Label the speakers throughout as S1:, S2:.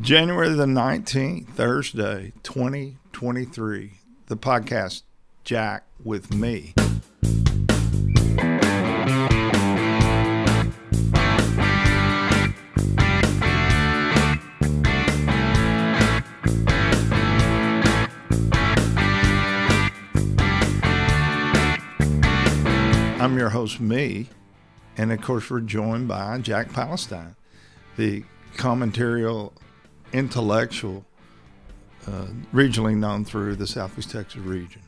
S1: January the 19th, Thursday, 2023. The podcast Jack with me. I'm your host, me, and of course, we're joined by Jack Palestine, the commentarial intellectual, uh, regionally known through the Southeast Texas region.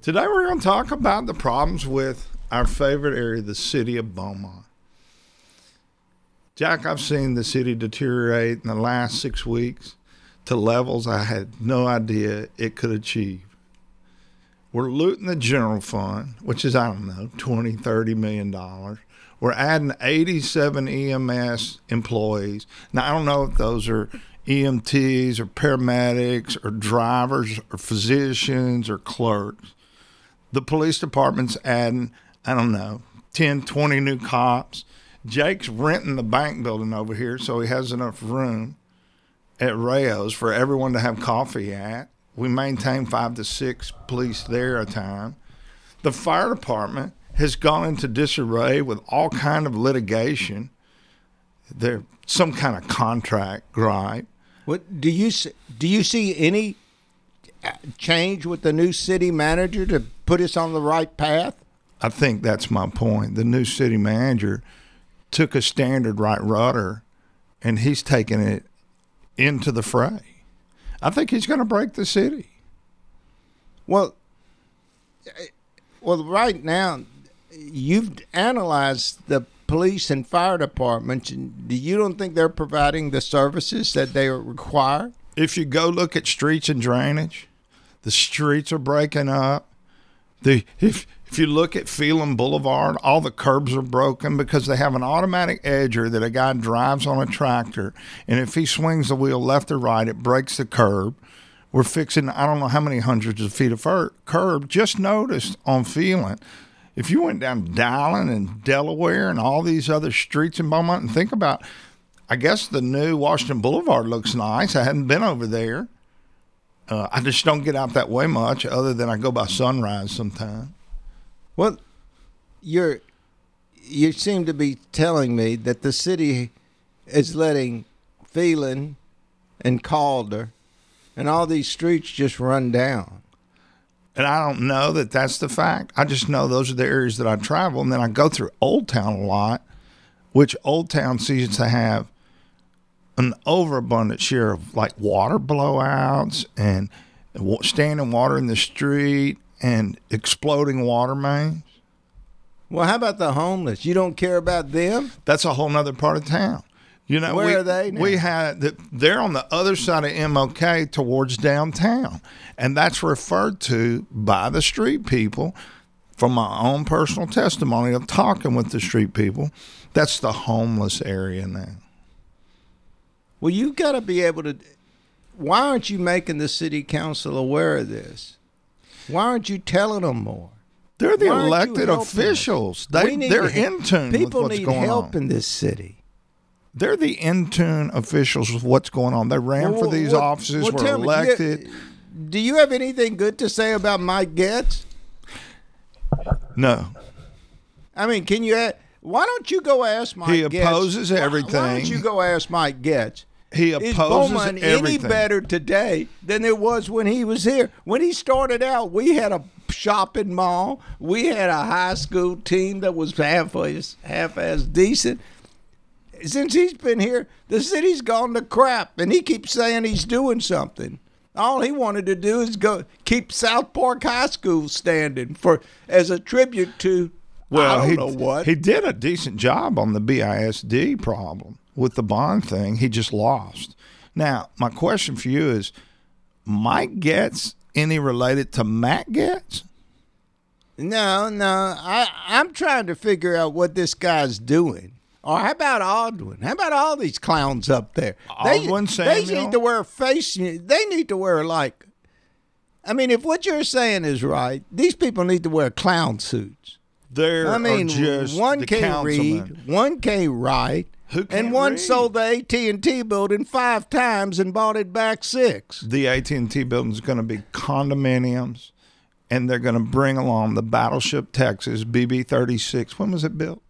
S1: Today we're going to talk about the problems with our favorite area, the city of Beaumont. Jack, I've seen the city deteriorate in the last six weeks to levels I had no idea it could achieve. We're looting the general fund, which is, I don't know, 20, 30 million dollars. We're adding 87 EMS employees. Now, I don't know if those are EMTs or paramedics or drivers or physicians or clerks. The police department's adding, I don't know, 10, 20 new cops. Jake's renting the bank building over here, so he has enough room at Rayo's for everyone to have coffee at. We maintain five to six police there a time. The fire department has gone into disarray with all kind of litigation. There, some kind of contract gripe.
S2: What do you do? You see any uh, change with the new city manager to put us on the right path?
S1: I think that's my point. The new city manager took a standard right rudder and he's taking it into the fray. I think he's going to break the city.
S2: Well, well, right now you've analyzed the police and fire departments. Do you don't think they're providing the services that they require?
S1: If you go look at streets and drainage, the streets are breaking up. The if if you look at Phelan Boulevard, all the curbs are broken because they have an automatic edger that a guy drives on a tractor, and if he swings the wheel left or right, it breaks the curb. We're fixing I don't know how many hundreds of feet of curb. Just noticed on Phelan, if you went down Dowlen and Delaware and all these other streets in Beaumont, and think about, I guess the new Washington Boulevard looks nice. I hadn't been over there. Uh, I just don't get out that way much, other than I go by sunrise sometime.
S2: Well, you're you seem to be telling me that the city is letting Phelan and Calder and all these streets just run down.
S1: And I don't know that that's the fact. I just know those are the areas that I travel. And then I go through Old Town a lot, which Old Town seems to have an overabundant share of like water blowouts and standing water in the street and exploding water mains.
S2: Well, how about the homeless? You don't care about them?
S1: That's a whole nother part of town. You know,
S2: Where
S1: we,
S2: are they now?
S1: We had they're on the other side of MOK towards downtown, and that's referred to by the street people. From my own personal testimony of talking with the street people, that's the homeless area now.
S2: Well, you've got to be able to. Why aren't you making the city council aware of this? Why aren't you telling them more?
S1: They're the
S2: Why
S1: elected officials. They
S2: need
S1: they're in tune
S2: People
S1: with what's
S2: need help
S1: on.
S2: in this city.
S1: They're the in tune officials with what's going on. They ran for these offices,
S2: well,
S1: were
S2: tell me, do you-
S1: elected.
S2: Do you have anything good to say about Mike Getz?
S1: no,
S2: I mean, can you? Why don't you go ask Mike?
S1: He
S2: Getz-
S1: opposes
S2: Why- Why, don't you go ask Mike Getz?
S1: He
S2: Is
S1: opposes
S2: Beaumont
S1: everything.
S2: any better today than it was when he was here? When he started out, we had a shopping mall. We had a high school team that was half as half as decent. Since he's been here, the city's gone to crap, and he keeps saying he's doing something. All he wanted to do is go keep South Park High School standing for as a tribute to
S1: Well,
S2: I don't
S1: he,
S2: know what.
S1: he did a decent job on the BISD problem with the bond thing. He just lost. Now, my question for you is Mike Getz any related to Matt Gaetz?
S2: No, no. I I'm trying to figure out what this guy's doing. Or how about Audwin? How about all these clowns up there?
S1: Audwin,
S2: they, they need to wear face. They need to wear like. I mean, if what you're saying is right, these people need to wear clown suits.
S1: There
S2: I mean,
S1: just
S2: one
S1: the
S2: can't
S1: councilmen.
S2: read, one can't write, and one
S1: read?
S2: sold the AT and T building five times and bought it back six.
S1: The AT and T building is going to be condominiums, and they're going to bring along the Battleship Texas BB thirty six. When was it built?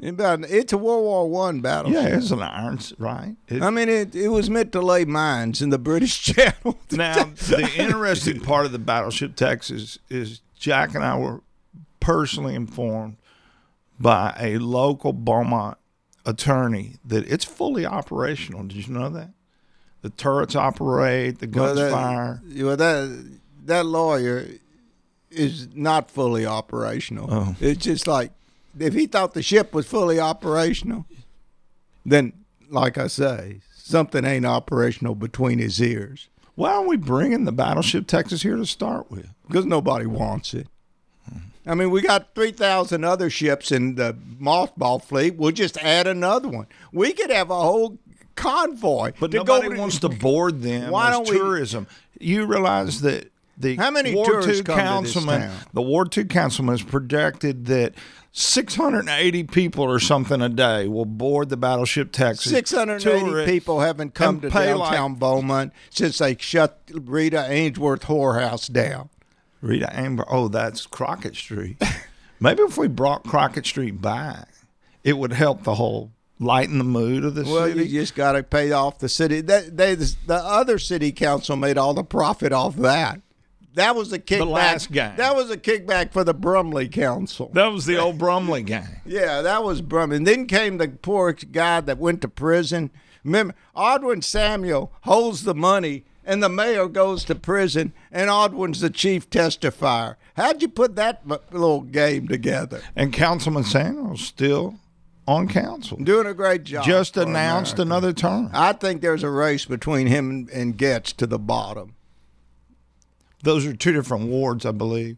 S2: It's a World War One battle.
S1: Yeah, it's an iron, right? It-
S2: I mean, it, it was meant to lay mines in the British Channel.
S1: Now, the interesting part of the Battleship Texas is Jack and I were personally informed by a local Beaumont attorney that it's fully operational. Did you know that? The turrets operate, the
S2: Well,
S1: guns
S2: that,
S1: fire.
S2: Well, that that lawyer is not fully operational.
S1: Oh.
S2: It's just like if he thought the ship was fully operational, then, like I say, something ain't operational between his ears
S1: Why are we bringing the Battleship Texas here to start with?
S2: because nobody wants it. I mean, we got 3,000 other ships in the mothball fleet. We'll just add another one. We could have a whole convoy.
S1: But
S2: to
S1: nobody
S2: to-
S1: wants to board them
S2: Why don't we-
S1: tourism. You realize that the
S2: How many
S1: Two
S2: come
S1: councilman, the Ward Two councilman has projected that 680 people or something a day will board the Battleship Texas.
S2: 680 people haven't come to downtown
S1: like-
S2: Beaumont since they shut Rita Ainsworth whorehouse down.
S1: Rita Amber. Oh, that's Crockett Street. Maybe if we brought Crockett Street back, it would help the whole lighten the mood of the
S2: Well,
S1: city.
S2: you just got to pay off the city. That they the other city council made all the profit off that. That was a kickback.
S1: last gang.
S2: That was a kickback for the Brumley Council.
S1: that was the old Brumley gang.
S2: Yeah, that was Brumley. And then came the poor guy that went to prison. Remember, Audwin Samuel holds the money, and the mayor goes to prison, and Audwin's the chief testifier. How'd you put that little game together?
S1: And Councilman Samuel's still on council.
S2: Doing a great job.
S1: Just announced
S2: America.
S1: another term.
S2: I think there's a race between him and, and Getz to the bottom.
S1: Those are two different wards, I believe.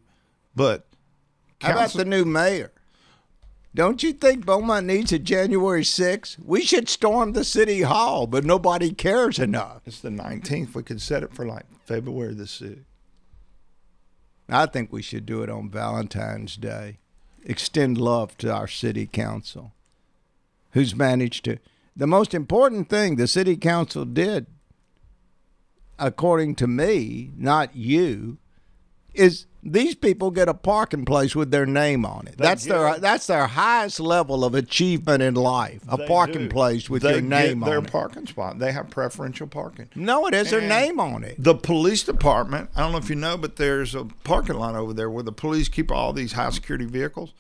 S1: But
S2: How about the new mayor? Don't you think Beaumont needs a January 6th? We should storm the city hall, but nobody cares enough.
S1: it's the 19th. We could set it for like February the 6th.
S2: I think we should do it on Valentine's Day. Extend love to our city council, who's managed to. The most important thing the city council did, according to me, not you, is these people get a parking place with their name on it.
S1: They
S2: that's their that's their highest level of achievement in life. A parking
S1: do.
S2: place with
S1: They
S2: your name
S1: get their
S2: on it.
S1: parking spot. They have preferential parking.
S2: No, it has their name on it.
S1: The police department, I don't know if you know, but there's a parking lot over there where the police keep all these high security vehicles,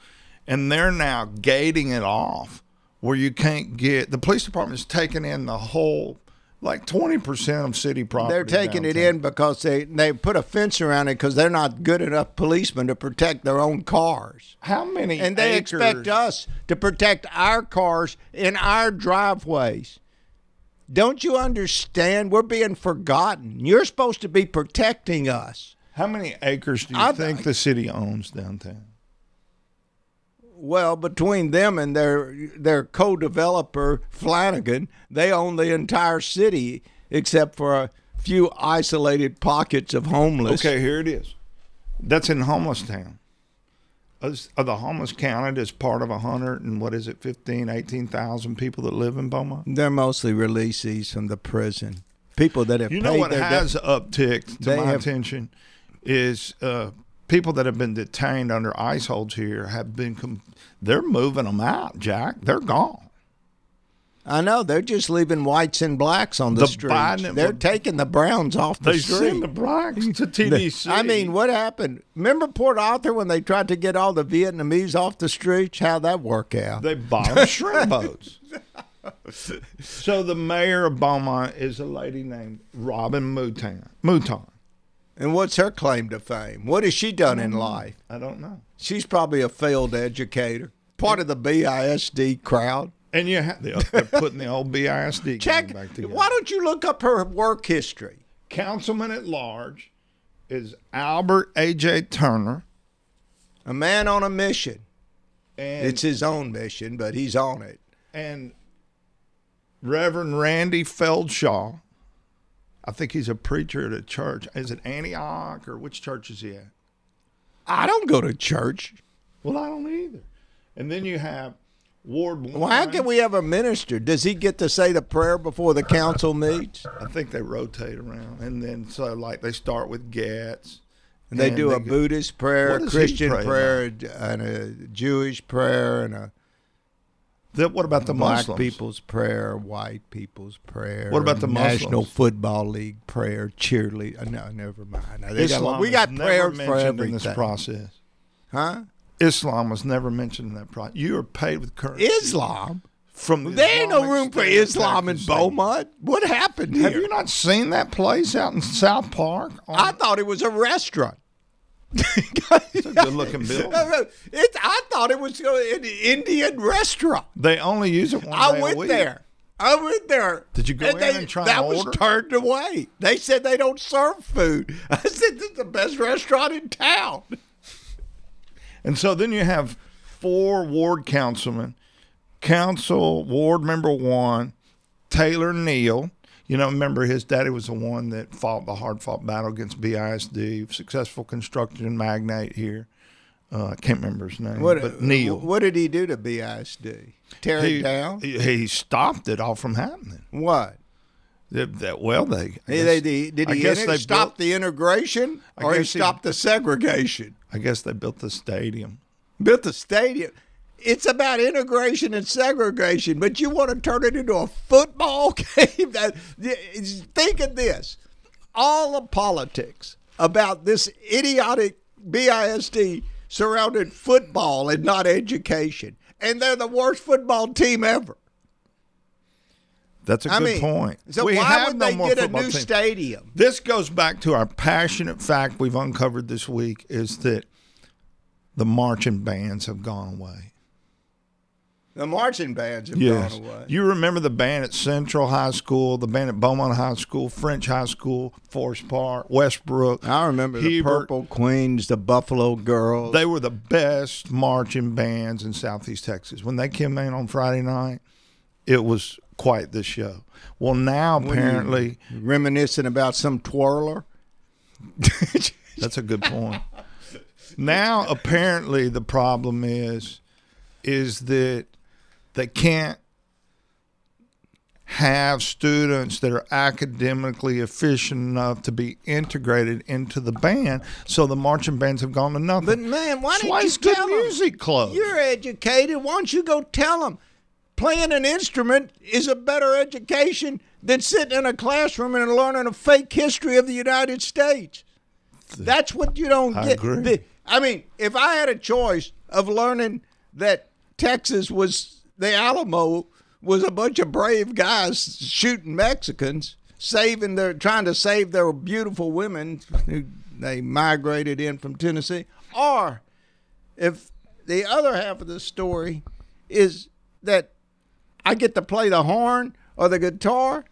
S1: and they're now gating it off where you can't get. The police department's taking in the whole, like 20% of city property.
S2: They're taking it in because they, they put a fence around it because they're not good enough policemen to protect their own cars.
S1: How many
S2: And they
S1: acres-
S2: expect us to protect our cars in our driveways. Don't you understand? We're being forgotten. You're supposed to be protecting us.
S1: How many acres do you
S2: I-
S1: think the city owns downtown?
S2: Well, between them and their their co-developer Flanagan, they own the entire city except for a few isolated pockets of homeless.
S1: Okay, here it is. That's in homeless town. Are the homeless counted as part of a hundred and what is it, 15, 18,000 people that live in Beaumont?
S2: They're mostly releasees from the prison. People that have
S1: You
S2: paid
S1: know what has upticked to my
S2: have-
S1: attention is uh, people that have been detained under ice holds here have been, com- they're moving them out, Jack. They're gone.
S2: I know they're just leaving whites and blacks on the,
S1: The
S2: streets.
S1: Biden-
S2: they're taking the browns off the
S1: They
S2: street.
S1: send the blacks to TDC.
S2: I mean, what happened? Remember Port Arthur when they tried to get all the Vietnamese off the streets? How'd that work out?
S1: They bought them shrimp boats. So the mayor of Beaumont is a lady named Robin Mouton. Mouton.
S2: And what's her claim to fame? What has she done in life?
S1: I don't know.
S2: She's probably a failed educator, part of the BISD crowd.
S1: And you ha- they're, they're putting the old BISD
S2: Check.
S1: back together.
S2: Why don't you look up her work history?
S1: Councilman at large is Albert A.J. Turner,
S2: A man on a mission.
S1: And
S2: It's his own mission, but he's on it.
S1: and Reverend Randy Feldschau. I think he's a preacher at a church. Is it Antioch or which church is he at?
S2: I don't go to church.
S1: Well, I don't either. And then you have Ward.
S2: Well, how can we have a minister? Does he get to say the prayer before the council meets?
S1: I think they rotate around, and then so like they start with Getz.
S2: And they
S1: and
S2: do a
S1: go-
S2: Buddhist prayer, a Christian
S1: pray
S2: prayer, and a Jewish prayer, and a
S1: Then what about the
S2: black
S1: Muslims?
S2: people's prayer, white people's prayer.
S1: What about the
S2: National
S1: Muslims?
S2: Football League prayer, cheerleader? Uh, no, never mind. Got-
S1: Islam
S2: we got prayers for everything.
S1: in this process.
S2: Huh?
S1: Islam was never mentioned in that process. You are paid with currency
S2: Islam?
S1: from the
S2: There ain't no room for Islam in Beaumont. What happened here?
S1: Have you not seen that place out in South Park?
S2: I thought it was a restaurant.
S1: It's a good-looking building.
S2: It, I thought it was uh, an Indian restaurant.
S1: They only use it one
S2: I
S1: day a
S2: went there. I went there.
S1: Did you go in
S2: they,
S1: and try
S2: That
S1: and
S2: was
S1: order?
S2: turned away. They said they don't serve food. I said this is the best restaurant in town.
S1: And so then you have four ward councilmen, council ward member one, Taylor Neild. You know, remember his daddy was the one that fought the hard fought battle against BISD, successful construction magnate here. Uh, I can't remember his name, but Neild.
S2: What did he do to BISD? Tear
S1: he,
S2: it down?
S1: He, he stopped it all from happening.
S2: what?
S1: That, well, they,
S2: Did,
S1: guess,
S2: they, did, did he inter-
S1: they
S2: stop
S1: built-
S2: the integration or he
S1: guess he-
S2: stopped the segregation?
S1: I guess they built the stadium.
S2: built the stadium. It's about integration and segregation, but you want to turn it into a football game. That- Think of this: all the politics about this idiotic BISD surrounded football and not education, and they're the worst football team ever.
S1: That's a
S2: I
S1: good
S2: mean,
S1: point.
S2: so
S1: we
S2: why
S1: have
S2: would
S1: no
S2: they get a new
S1: team.
S2: stadium?
S1: This goes back to our passionate fact we've uncovered this week is that the marching bands have gone away.
S2: The marching bands have
S1: Yes.
S2: gone away.
S1: You remember the band at Central High School, the band at Beaumont High School, French High School, Forest Park, Westbrook.
S2: I remember the Purple Queens, the Buffalo Girls.
S1: They were the best marching bands in Southeast Texas. When they came in on Friday night, it was quite the show. Well, now apparently,
S2: reminiscing about some twirler.
S1: That's a good point. now apparently the problem is is that they can't have students that are academically efficient enough to be integrated into the band. So the marching bands have gone to nothing.
S2: But man, why
S1: That's
S2: didn't you
S1: it's good
S2: tell 'em?
S1: music clubs.
S2: You're educated. Why don't you go tell them? Playing an instrument is a better education than sitting in a classroom and learning a fake history of the United States. That's what you don't
S1: I
S2: get.
S1: agree.
S2: I mean, if I had a choice of learning that Texas was the Alamo was a bunch of brave guys shooting Mexicans, saving their trying to save their beautiful women who they migrated in from Tennessee, or if the other half of the story is that I get to play the horn or the guitar,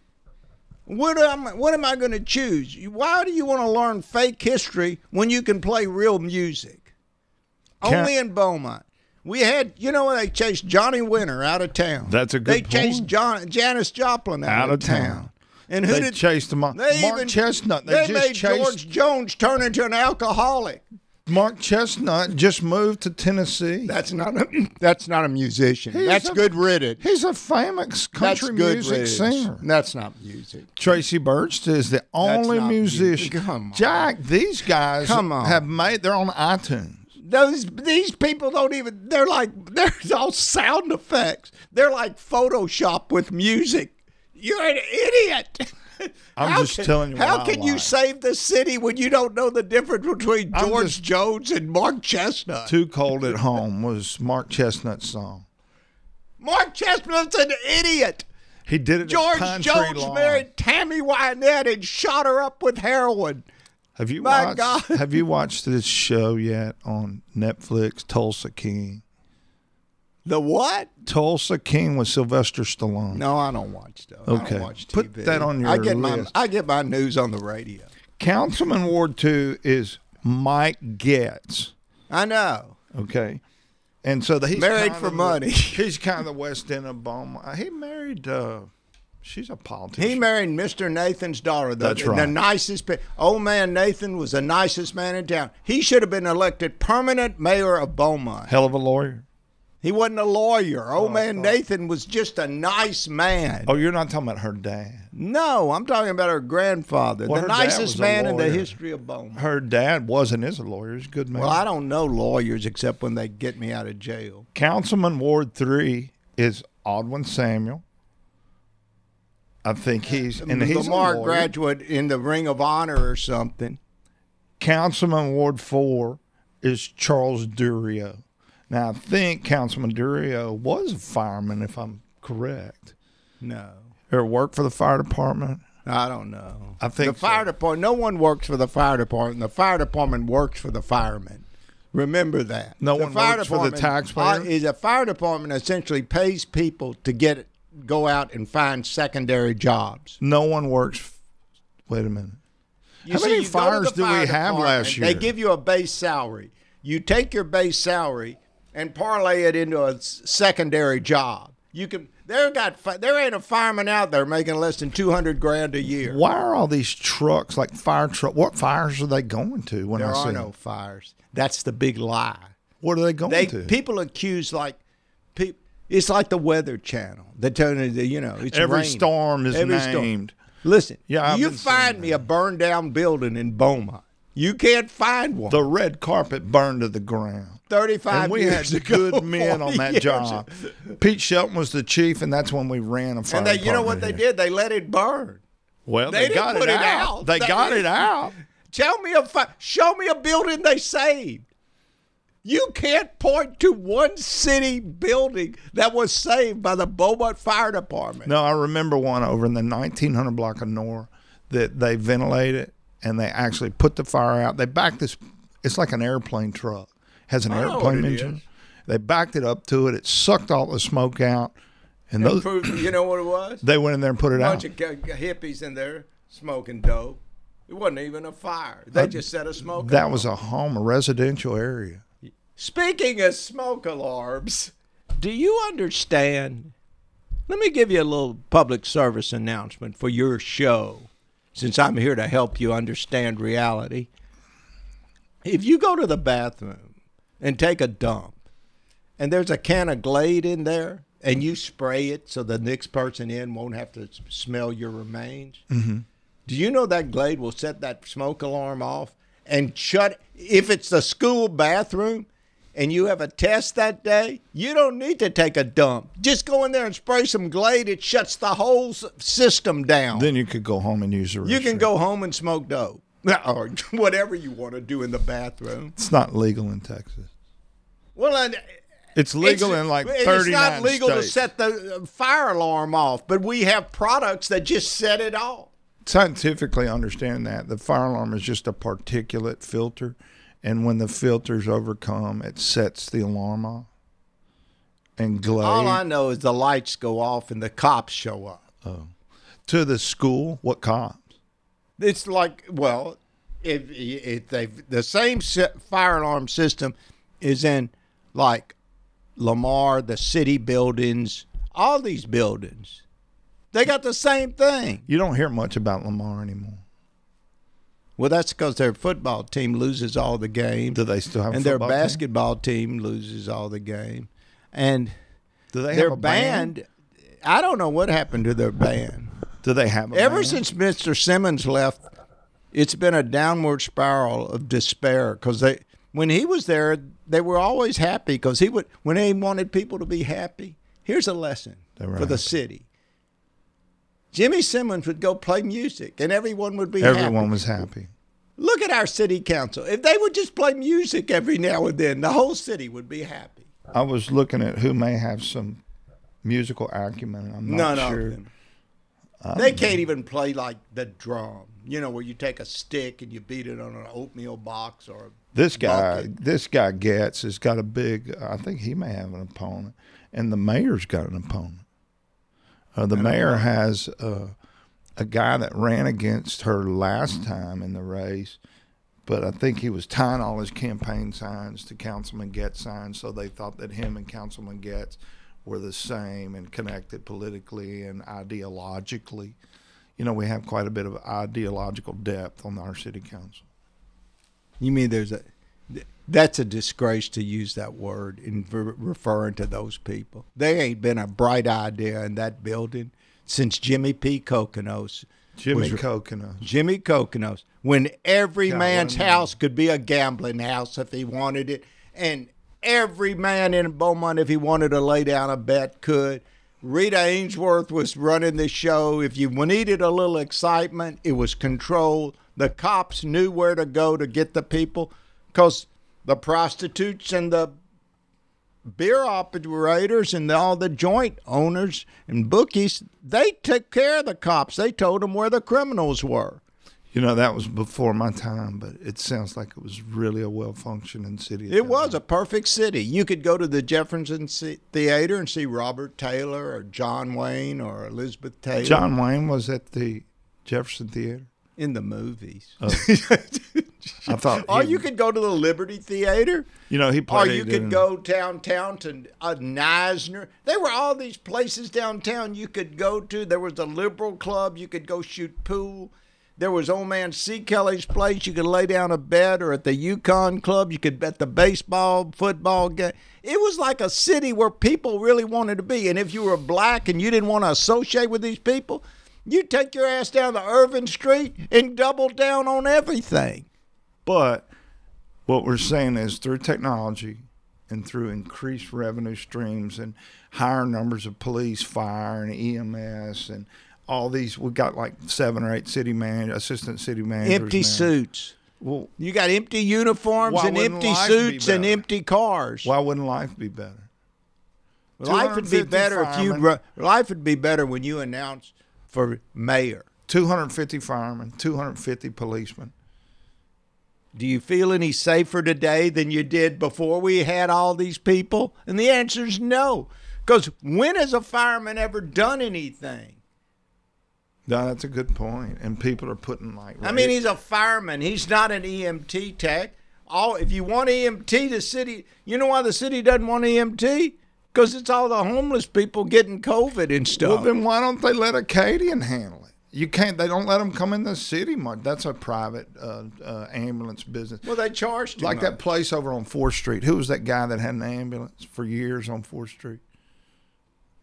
S2: what am what am I going to choose? Why do you want to learn fake history when you can play real music?
S1: Can-
S2: Only in Beaumont. We had, you know, they chased Johnny Winter out of town.
S1: That's a good
S2: They chased
S1: point.
S2: John Janis Joplin out,
S1: Out
S2: of
S1: of
S2: town.
S1: town.
S2: And who
S1: They
S2: did
S1: chased him on-
S2: They
S1: Mark
S2: even,
S1: Chesnutt, they
S2: They,
S1: just
S2: made
S1: chased-
S2: George Jones turn into an alcoholic.
S1: Mark Chesnutt just moved to Tennessee.
S2: That's not a that's not a musician.
S1: He's
S2: that's
S1: a-
S2: good riddance.
S1: He's a famous country music
S2: riddance.
S1: singer.
S2: That's not music.
S1: Tracy Birch is the only musician.
S2: music. Come on.
S1: Jack, these guys
S2: Come on.
S1: have made. They're on iTunes.
S2: Those these people don't even. They're like they're all sound effects. They're like Photoshop with music. You're an idiot.
S1: I'm
S2: How
S1: just
S2: can-
S1: telling you
S2: How can you save the city when you don't know the difference between George Jones and Mark Chesnutt?
S1: Too cold at home was Mark Chesnutt's song.
S2: Mark Chesnutt's an idiot.
S1: He did it.
S2: George Jones
S1: Lawn.
S2: married Tammy Wynette and shot her up with heroin.
S1: Have you
S2: My
S1: watched?
S2: God.
S1: Have you watched this show yet on Netflix? Tulsa King.
S2: The what?
S1: Tulsa King with Sylvester Stallone.
S2: No, I don't watch. I
S1: Okay.
S2: don't watch TV.
S1: Put that on your
S2: I get my. I get my news on the radio.
S1: Councilman Ward Two is Mike Getz.
S2: I know.
S1: Okay, and so the, he's
S2: Married for
S1: the-
S2: money.
S1: he's kind of the West End of Beaumont. He married. Uh, she's a politician.
S2: He married Mr. Nathan's daughter. The,
S1: That's
S2: The nicest. Old man Nathan was the nicest man in town. He should have been elected permanent mayor of Beaumont.
S1: Hell of a lawyer.
S2: He wasn't a lawyer. Old
S1: Oh,
S2: man Nathan was just a nice man.
S1: Oh, you're not talking about her dad.
S2: No, I'm talking about her grandfather,
S1: Well,
S2: the
S1: her
S2: nicest man in the history of Beaumont.
S1: Her dad wasn't is a lawyer. He's a good man.
S2: Well, I don't know lawyers except when they get me out of jail.
S1: Councilman Ward Three is Audwin Samuel. I think he's and he's a
S2: Lamar
S1: lawyer.
S2: graduate in the Ring of Honor or something.
S1: Councilman Ward Four is Charles Durio. Now I think Councilman Durio was a fireman, if I'm correct,
S2: No,
S1: or worked for the fire department.
S2: I don't know.
S1: I think
S2: the fire department. No one works for the fire department. The fire department works for the firemen. Remember that.
S1: No
S2: the
S1: one
S2: fire
S1: works for the taxpayer?
S2: Is a fire department essentially pays people to get go out and find secondary jobs.
S1: No one works. Wait a minute.
S2: You
S1: How many
S2: go to
S1: fires do we have last year?
S2: They give you a base salary. You take your base salary and parlay it into a secondary job. You can. There got. There ain't a fireman out there making less than two hundred grand a year.
S1: Why are all these trucks like fire truck? What fires are they going to? When
S2: There
S1: I see
S2: are no
S1: them?
S2: fires. That's the big lie.
S1: What are they going
S2: They
S1: to?
S2: people accuse like, pe- it's like the Weather Channel. They tell you that you know it's
S1: Every
S2: raining.
S1: storm is
S2: Every storm.
S1: named.
S2: Listen,
S1: Yeah, I've
S2: you find me a burned down building in Beaumont. You can't find one.
S1: The red carpet burned to the ground.
S2: 35
S1: And we had
S2: ago,
S1: good men on that
S2: years
S1: job. Pete Shelton was the chief, and that's when we ran a fire
S2: And they, you know what they
S1: here.
S2: did? They let it burn.
S1: Well,
S2: They
S1: they, got it,
S2: it
S1: out.
S2: out.
S1: They
S2: They-
S1: got it out.
S2: Tell me a fi- show me a building they saved. You can't point to one city building that was saved by the Beaumont Fire Department.
S1: No, I remember one over in the 1900 block of Nor that they ventilated and they actually put the fire out. They backed this. It's like an airplane truck. Has an
S2: I
S1: airplane engine.
S2: is.
S1: They backed it up to it. It sucked all the smoke out, and those
S2: Prove- you know what it was?
S1: they went in there and put it
S2: A
S1: out.
S2: bunch of g- g- hippies in there smoking dope. It wasn't even a fire. They just set a smoke.
S1: Uh, That was a home, a residential area.
S2: Speaking of smoke alarms, do you understand? Let me give you a little public service announcement for your show, since I'm here to help you understand reality. If you go to the bathroom and take a dump, and there's a can of Glade in there, and you spray it so the next person in won't have to smell your remains, mm-hmm. do you know that Glade will set that smoke alarm off and shut? If it's the school bathroom and you have a test that day, you don't need to take a dump. Just go in there and spray some Glade. It shuts the whole system down.
S1: Then you could go home and use the restroom.
S2: you can go home and smoke dope or whatever you want to do in the bathroom.
S1: It's not legal in Texas.
S2: Well, and
S1: It's legal
S2: it's,
S1: in like 39 it's
S2: not legal
S1: states.
S2: to set the uh, fire alarm off, but we have products that just set it off.
S1: Scientifically understand that the fire alarm is just a particulate filter, and when the filter's overcome, it sets the alarm off. And Glade
S2: All I know is the lights go off and the cops show up. Oh.
S1: to the school. What cops?
S2: It's like, well, if if they the same fire alarm system is in like Lamar, the city buildings, all these buildings, they got the same thing.
S1: You don't hear much about Lamar anymore.
S2: Well, that's because their football team loses all the games,
S1: Do they still have a
S2: and their
S1: football team?
S2: basketball team loses all the game, and
S1: Do they
S2: their
S1: have a band?
S2: band. I don't know what happened to their band.
S1: Do they have a
S2: Ever
S1: band?
S2: since Mr. Simmons left, it's been a downward spiral of despair because they, when he was there, they were always happy because he would, when he wanted people to be happy. Here's a lesson for the city. Jimmy Simmons would go play music, and everyone would be happy.
S1: everyone
S2: happy.
S1: was happy.
S2: Look at our city council. If they would just play music every now and then, the whole city would be happy.
S1: I was looking at who may have some musical acumen. I'm not
S2: None
S1: sure.
S2: of them. They can't even play like the drum. You know, where you take a stick and you beat it on an oatmeal box or a
S1: This guy,
S2: bucket.
S1: this guy Getz has got a big. I think he may have an opponent, and the mayor's got an opponent. Uh, the mayor has uh, a guy that ran against her last time in the race, but I think he was tying all his campaign signs to Councilman Getz signs, so they thought that him and Councilman Getz were the same and connected politically and ideologically. You know, we have quite a bit of ideological depth on our city council.
S2: You mean there's a that's a disgrace to use that word in ver- referring to those people. There ain't been a bright idea in that building since Jimmy P. Cokinos.
S1: Jimmy
S2: was-
S1: Cokinos.
S2: Jimmy Cokinos, when every
S1: God,
S2: man's house could be a gambling house if he wanted it, and every man in Beaumont, if he wanted to lay down a bet, could. Rita Ainsworth was running the show. If you needed a little excitement, it was controlled. The cops knew where to go to get the people because the prostitutes and the beer operators and all the joint owners and bookies, they took care of the cops. They told them where the criminals were.
S1: You know, that was before my time, but it sounds like it was really a well functioning city.
S2: It was a perfect city. You could go to the Jefferson C- Theater and see Robert Taylor or John Wayne or Elizabeth Taylor
S1: John Wayne was at the Jefferson Theater.
S2: In the movies.
S1: Oh. I thought.
S2: or
S1: he-
S2: you could go to the Liberty Theater.
S1: you know, he
S2: Or
S1: played.
S2: you
S1: in-
S2: could go downtown to uh, Neisner. There were all these places downtown you could go to. There was the Liberal Club. You could go shoot pool. There was old man C. Kelly's place. You could lay down a bed, or at the Yukon Club. You could bet the baseball, football game. It was like a city where people really wanted to be. And if you were black and you didn't want to associate with these people, you take your ass down to Irvin Street and double down on everything.
S1: But what we're saying is through technology and through increased revenue streams and higher numbers of police, fire, and EMS, and all these, we've got like seven or eight city man, assistant city managers.
S2: Empty
S1: now.
S2: suits.
S1: Well,
S2: You got empty uniforms and empty
S1: life be
S2: suits and empty cars.
S1: why wouldn't life be better?
S2: life would be
S1: 250
S2: better if you.
S1: firemen.
S2: Life would be better when you announced for mayor.
S1: 250 firemen, 250 policemen.
S2: Do you feel any safer today than you did before we had all these people? And the answer is no. Because when has a fireman ever done anything?
S1: No, that's a good point. And people are putting like.
S2: I mean, he's a fireman. He's not an EMT tech. All if you want EMT, the city. You know why the city doesn't want EMT? Because it's all the homeless people getting COVID and stuff.
S1: Well, then why don't they let Acadian handle it? You can't. They don't let them come in the city much. That's a private uh, uh, ambulance business.
S2: well, they charged
S1: like that place over on Fourth Street. Who was that guy that had an ambulance for years on Fourth Street?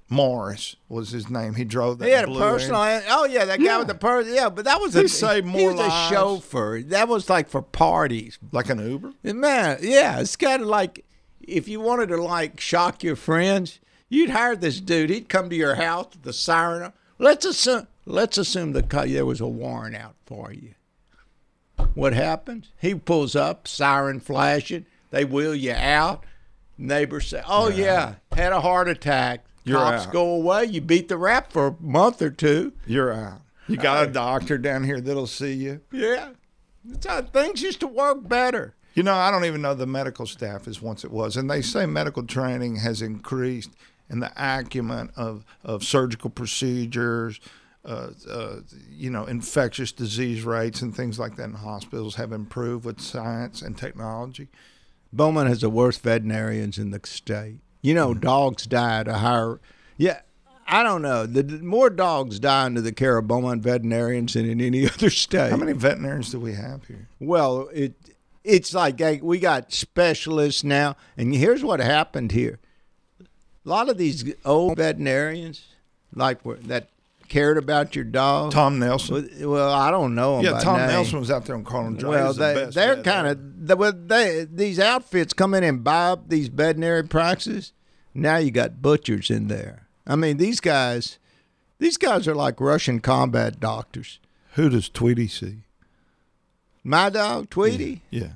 S1: Morris was his name. He drove that.
S2: He had a personal.
S1: am-
S2: Oh yeah, that guy
S1: Yeah.
S2: with the person. Yeah, but that was a
S1: He saved more
S2: He was
S1: lives.
S2: a chauffeur. That was like for parties.
S1: like an Uber.
S2: Man, yeah, it's kind of like if you wanted to like shock your friends, you'd hire this dude. He'd come to your house with the siren. Let's assume. Let's assume the there was a warrant out for you. What happens? He pulls up, siren flashing. They wheel you out. Neighbors say, "Oh yeah, had a heart attack."
S1: You're
S2: Cops
S1: out.
S2: go away. You beat the rap for a month or two.
S1: You're out. You got a uh, doctor down here that'll see you.
S2: Yeah, that's how things used to work better.
S1: You know, I don't even know the medical staff as once it was. And they say medical training has increased and the acumen of, of surgical procedures, uh, uh, you know, infectious disease rates and things like that in hospitals have improved with science and technology.
S2: Beaumont has the worst veterinarians in the state. You know, dogs die at a higher. Yeah, I don't know. The, the more dogs die under the care of Beaumont veterinarians than in any other state.
S1: How many veterinarians do we have here?
S2: Well, it it's like hey, we got specialists now, and here's what happened here. A lot of these old veterinarians, like that cared about your dog.
S1: Tom Nelson.
S2: Well, I don't know.
S1: Yeah, Tom
S2: name.
S1: Nelson was out there on Carlin Drive.
S2: Well,
S1: the
S2: they
S1: best
S2: they're kind of the, well, they these outfits come in and buy up these veterinary practices. Now you got butchers in there. I mean, these guys, these guys are like Russian combat doctors.
S1: Who does Tweety see?
S2: My dog, Tweety.
S1: Yeah.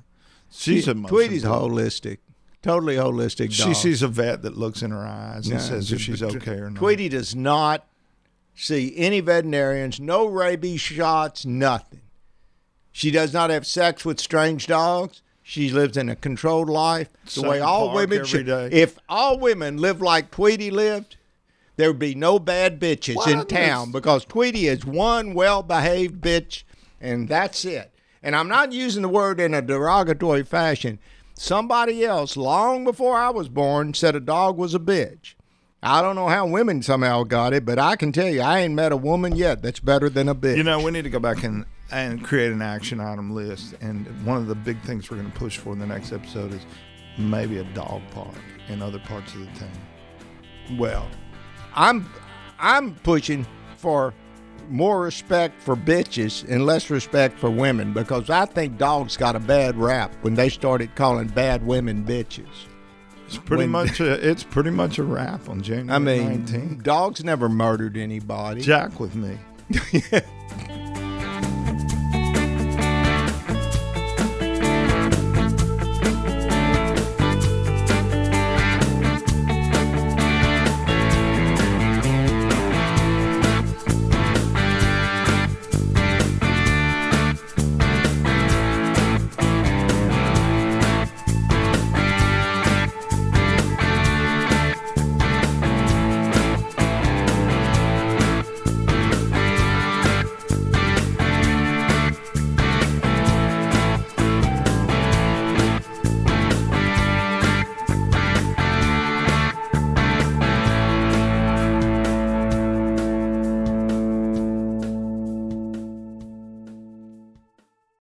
S1: She's a most
S2: Tweety's holistic, totally holistic.
S1: She sees a vet that looks in her eyes and
S2: Yeah,
S1: says if she's okay or not.
S2: Tweety does not see any veterinarians, no rabies shots, nothing. She does not have sex with strange dogs. She lives in a controlled life. The
S1: Same
S2: way all women should.
S1: day.
S2: If all women lived like Tweety lived, there would be no bad bitches
S1: Why
S2: in town because Tweety is one well behaved bitch, and that's it. And I'm not using the word in a derogatory fashion. Somebody else, long before I was born, said a dog was a bitch. I don't know how women somehow got it, but I can tell you, I ain't met a woman yet that's better than a bitch.
S1: You know, we need to go back and and create an action item list. And one of the big things we're going to push for in the next episode is maybe a dog park in other parts of the town.
S2: well, I'm I'm pushing for more respect for bitches and less respect for women because I think dogs got a bad rap when they started calling bad women bitches.
S1: It's pretty
S2: When-
S1: much a, it's pretty much a wrap on January
S2: I mean,
S1: 19th.
S2: dogs never murdered anybody.
S1: Jack with me.